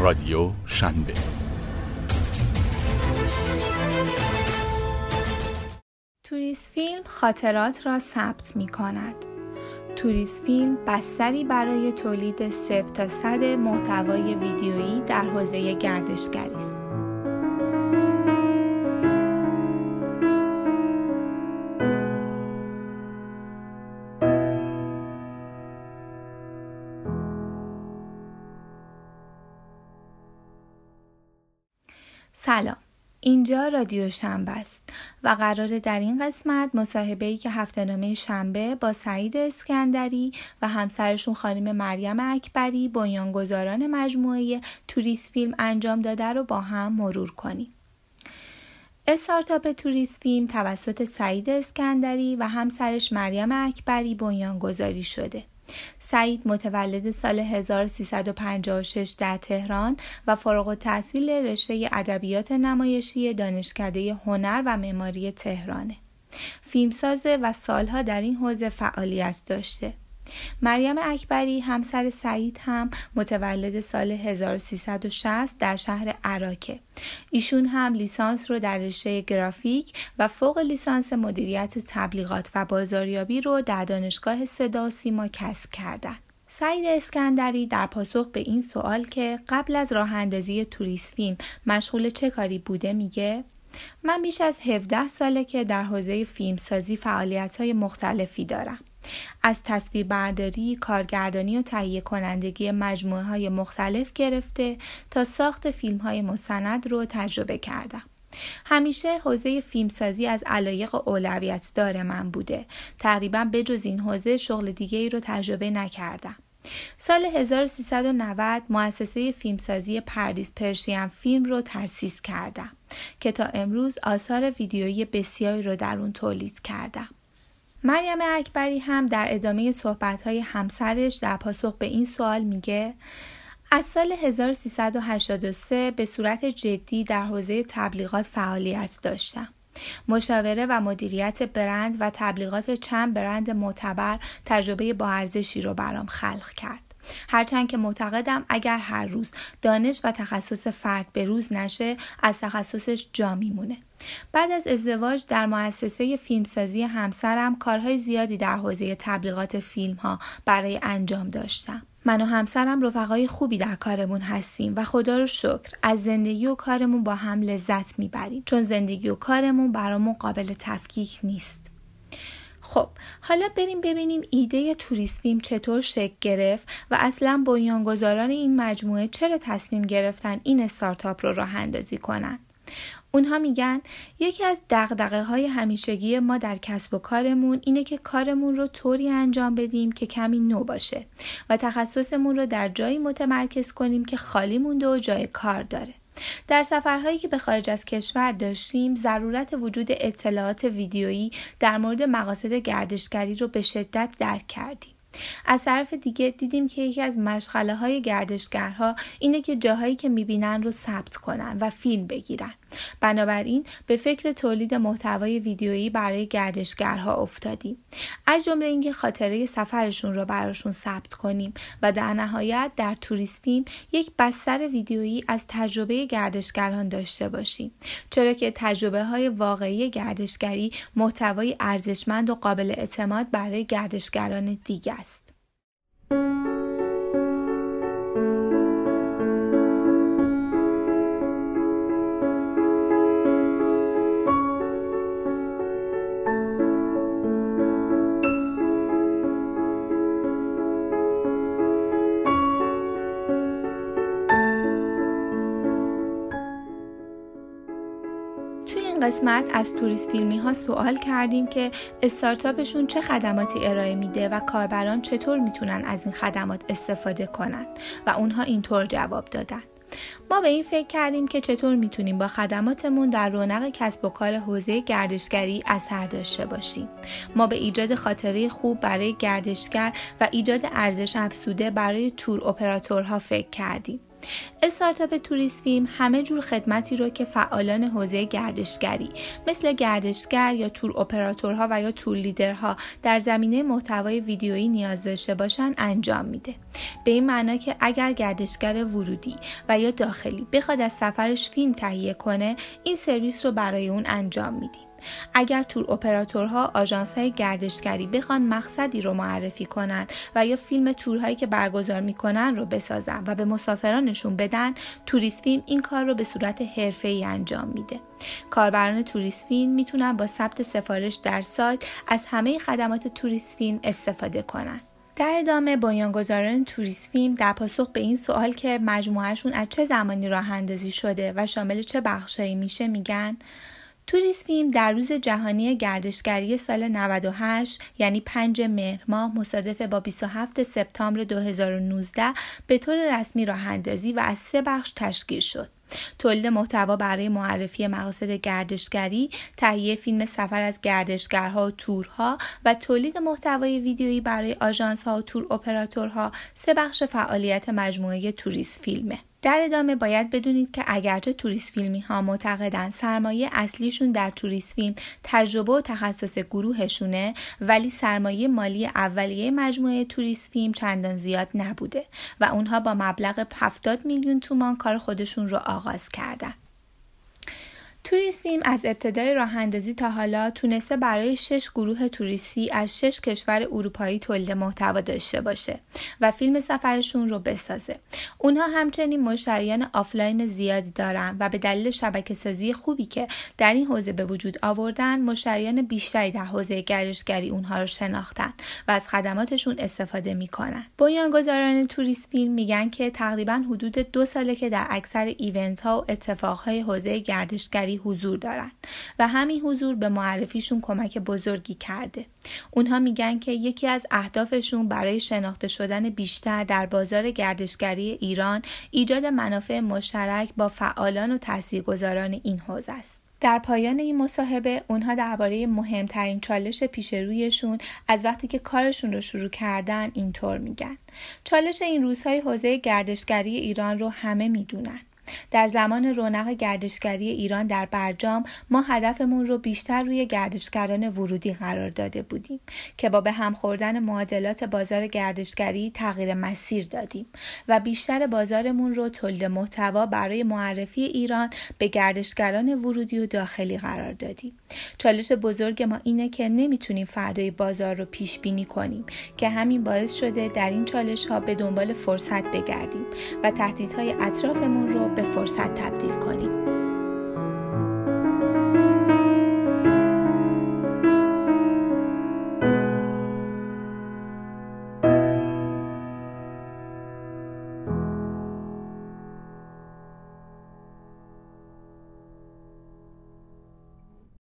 رادیو شنبه توریست فیلم خاطرات را ثبت می کند. توریست فیلم بستری برای تولید صفر تا صد محتوای ویدیویی در حوزه گردشگری است. سلام اینجا رادیو شنبه است و قرار در این قسمت مصاحبه ای که هفته نامه شنبه با سعید اسکندری و همسرشون خانم مریم اکبری بنیانگذاران مجموعه توریست فیلم انجام داده رو با هم مرور کنیم. استارتاپ توریست فیلم توسط سعید اسکندری و همسرش مریم اکبری بنیانگذاری شده. سعید متولد سال 1356 در تهران و فارغ التحصیل رشته ادبیات نمایشی دانشکده هنر و معماری تهرانه. فیلمسازه و سالها در این حوزه فعالیت داشته. مریم اکبری همسر سعید هم متولد سال 1360 در شهر عراکه. ایشون هم لیسانس رو در رشته گرافیک و فوق لیسانس مدیریت تبلیغات و بازاریابی رو در دانشگاه صدا سیما کسب کردن. سعید اسکندری در پاسخ به این سوال که قبل از راه اندازی توریست فیلم مشغول چه کاری بوده میگه من بیش از 17 ساله که در حوزه فیلمسازی فعالیت های مختلفی دارم. از تصویر برداری، کارگردانی و تهیه کنندگی مجموعه های مختلف گرفته تا ساخت فیلم های مستند رو تجربه کردم. همیشه حوزه فیلمسازی از علایق اولویت داره من بوده. تقریبا بجز این حوزه شغل دیگه ای رو تجربه نکردم. سال 1390 مؤسسه فیلمسازی پردیس پرشین فیلم رو تأسیس کردم که تا امروز آثار ویدیویی بسیاری رو در اون تولید کردم. مریم اکبری هم در ادامه صحبتهای همسرش در پاسخ به این سوال میگه از سال 1383 به صورت جدی در حوزه تبلیغات فعالیت داشتم. مشاوره و مدیریت برند و تبلیغات چند برند معتبر تجربه با ارزشی رو برام خلق کرد. هرچند که معتقدم اگر هر روز دانش و تخصص فرد به روز نشه از تخصصش جا میمونه. بعد از ازدواج در مؤسسه فیلمسازی همسرم کارهای زیادی در حوزه تبلیغات فیلم ها برای انجام داشتم. من و همسرم رفقای خوبی در کارمون هستیم و خدا رو شکر از زندگی و کارمون با هم لذت می‌بریم. چون زندگی و کارمون برامون قابل تفکیک نیست. خب حالا بریم ببینیم ایده توریست فیلم چطور شکل گرفت و اصلا بنیانگذاران این مجموعه چرا تصمیم گرفتن این استارتاپ رو راه اندازی کنن اونها میگن یکی از دقدقه های همیشگی ما در کسب و کارمون اینه که کارمون رو طوری انجام بدیم که کمی نو باشه و تخصصمون رو در جایی متمرکز کنیم که خالی مونده و جای کار داره. در سفرهایی که به خارج از کشور داشتیم ضرورت وجود اطلاعات ویدیویی در مورد مقاصد گردشگری رو به شدت درک کردیم. از طرف دیگه دیدیم که یکی از مشغله های گردشگرها اینه که جاهایی که می‌بینن رو ثبت کنن و فیلم بگیرن. بنابراین به فکر تولید محتوای ویدیویی برای گردشگرها افتادیم. از جمله اینکه خاطره سفرشون رو براشون ثبت کنیم و در نهایت در توریست فیلم یک بستر ویدیویی از تجربه گردشگران داشته باشیم. چرا که تجربه های واقعی گردشگری محتوای ارزشمند و قابل اعتماد برای گردشگران دیگه است. قسمت از توریست فیلمی ها سوال کردیم که استارتاپشون چه خدماتی ارائه میده و کاربران چطور می‌تونن از این خدمات استفاده کنن و اونها اینطور جواب دادن. ما به این فکر کردیم که چطور می‌تونیم با خدماتمون در رونق کسب و کار حوزه گردشگری اثر داشته باشیم. ما به ایجاد خاطره خوب برای گردشگر و ایجاد ارزش افزوده برای تور اپراتورها فکر کردیم. استارتاپ توریست فیلم همه جور خدمتی رو که فعالان حوزه گردشگری مثل گردشگر یا تور اپراتورها و یا تور لیدرها در زمینه محتوای ویدیویی نیاز داشته باشن انجام میده. به این معنا که اگر گردشگر ورودی و یا داخلی بخواد از سفرش فیلم تهیه کنه این سرویس رو برای اون انجام میدیم. اگر تور اپراتورها آژانس های گردشگری بخوان مقصدی رو معرفی کنن و یا فیلم تورهایی که برگزار می‌کنن رو بسازن و به مسافرانشون بدن توریست فیلم این کار رو به صورت ای انجام میده. کاربران توریست فیلم می‌تونن با ثبت سفارش در سایت از همه خدمات توریست فیلم استفاده کنن. در ادامه بنیانگذاران توریست فیلم در پاسخ به این سوال که مجموعهشون از چه زمانی راه اندازی شده و شامل چه بخشهایی میشه میگن؟ توریست فیلم در روز جهانی گردشگری سال 98 یعنی 5 مهر ماه مصادف با 27 سپتامبر 2019 به طور رسمی راه اندازی و از سه بخش تشکیل شد. تولید محتوا برای معرفی مقاصد گردشگری، تهیه فیلم سفر از گردشگرها و تورها و تولید محتوای ویدیویی برای آژانس ها و تور اپراتورها سه بخش فعالیت مجموعه توریست فیلمه. در ادامه باید بدونید که اگرچه توریست فیلمی ها معتقدن سرمایه اصلیشون در توریست فیلم تجربه و تخصص گروهشونه ولی سرمایه مالی اولیه مجموعه توریست فیلم چندان زیاد نبوده و اونها با مبلغ 70 میلیون تومان کار خودشون رو آغاز کردن. توریسم از ابتدای راه اندازی تا حالا تونسته برای شش گروه توریستی از شش کشور اروپایی تولید محتوا داشته باشه و فیلم سفرشون رو بسازه. اونها همچنین مشتریان آفلاین زیادی دارن و به دلیل شبکه سازی خوبی که در این حوزه به وجود آوردن مشتریان بیشتری در حوزه گردشگری اونها رو شناختن و از خدماتشون استفاده می‌کنن. بنیانگذاران توریست فیلم میگن که تقریبا حدود دو ساله که در اکثر ایونت ها و اتفاق های حوزه گردشگری حضور دارن و همین حضور به معرفیشون کمک بزرگی کرده. اونها میگن که یکی از اهدافشون برای شناخته شدن بیشتر در بازار گردشگری ایران ایجاد منافع مشترک با فعالان و تاثیرگذاران این حوزه است. در پایان این مصاحبه اونها درباره مهمترین چالش پیش رویشون از وقتی که کارشون رو شروع کردن اینطور میگن چالش این روزهای حوزه گردشگری ایران رو همه می‌دونن در زمان رونق گردشگری ایران در برجام ما هدفمون رو بیشتر روی گردشگران ورودی قرار داده بودیم که با به هم خوردن معادلات بازار گردشگری تغییر مسیر دادیم و بیشتر بازارمون رو تولید محتوا برای معرفی ایران به گردشگران ورودی و داخلی قرار دادیم. چالش بزرگ ما اینه که نمی‌تونیم فردای بازار رو پیش بینی کنیم که همین باعث شده در این چالش ها به دنبال فرصت بگردیم و تهدیدهای اطرافمون رو به فرصت تبدیل کنیم.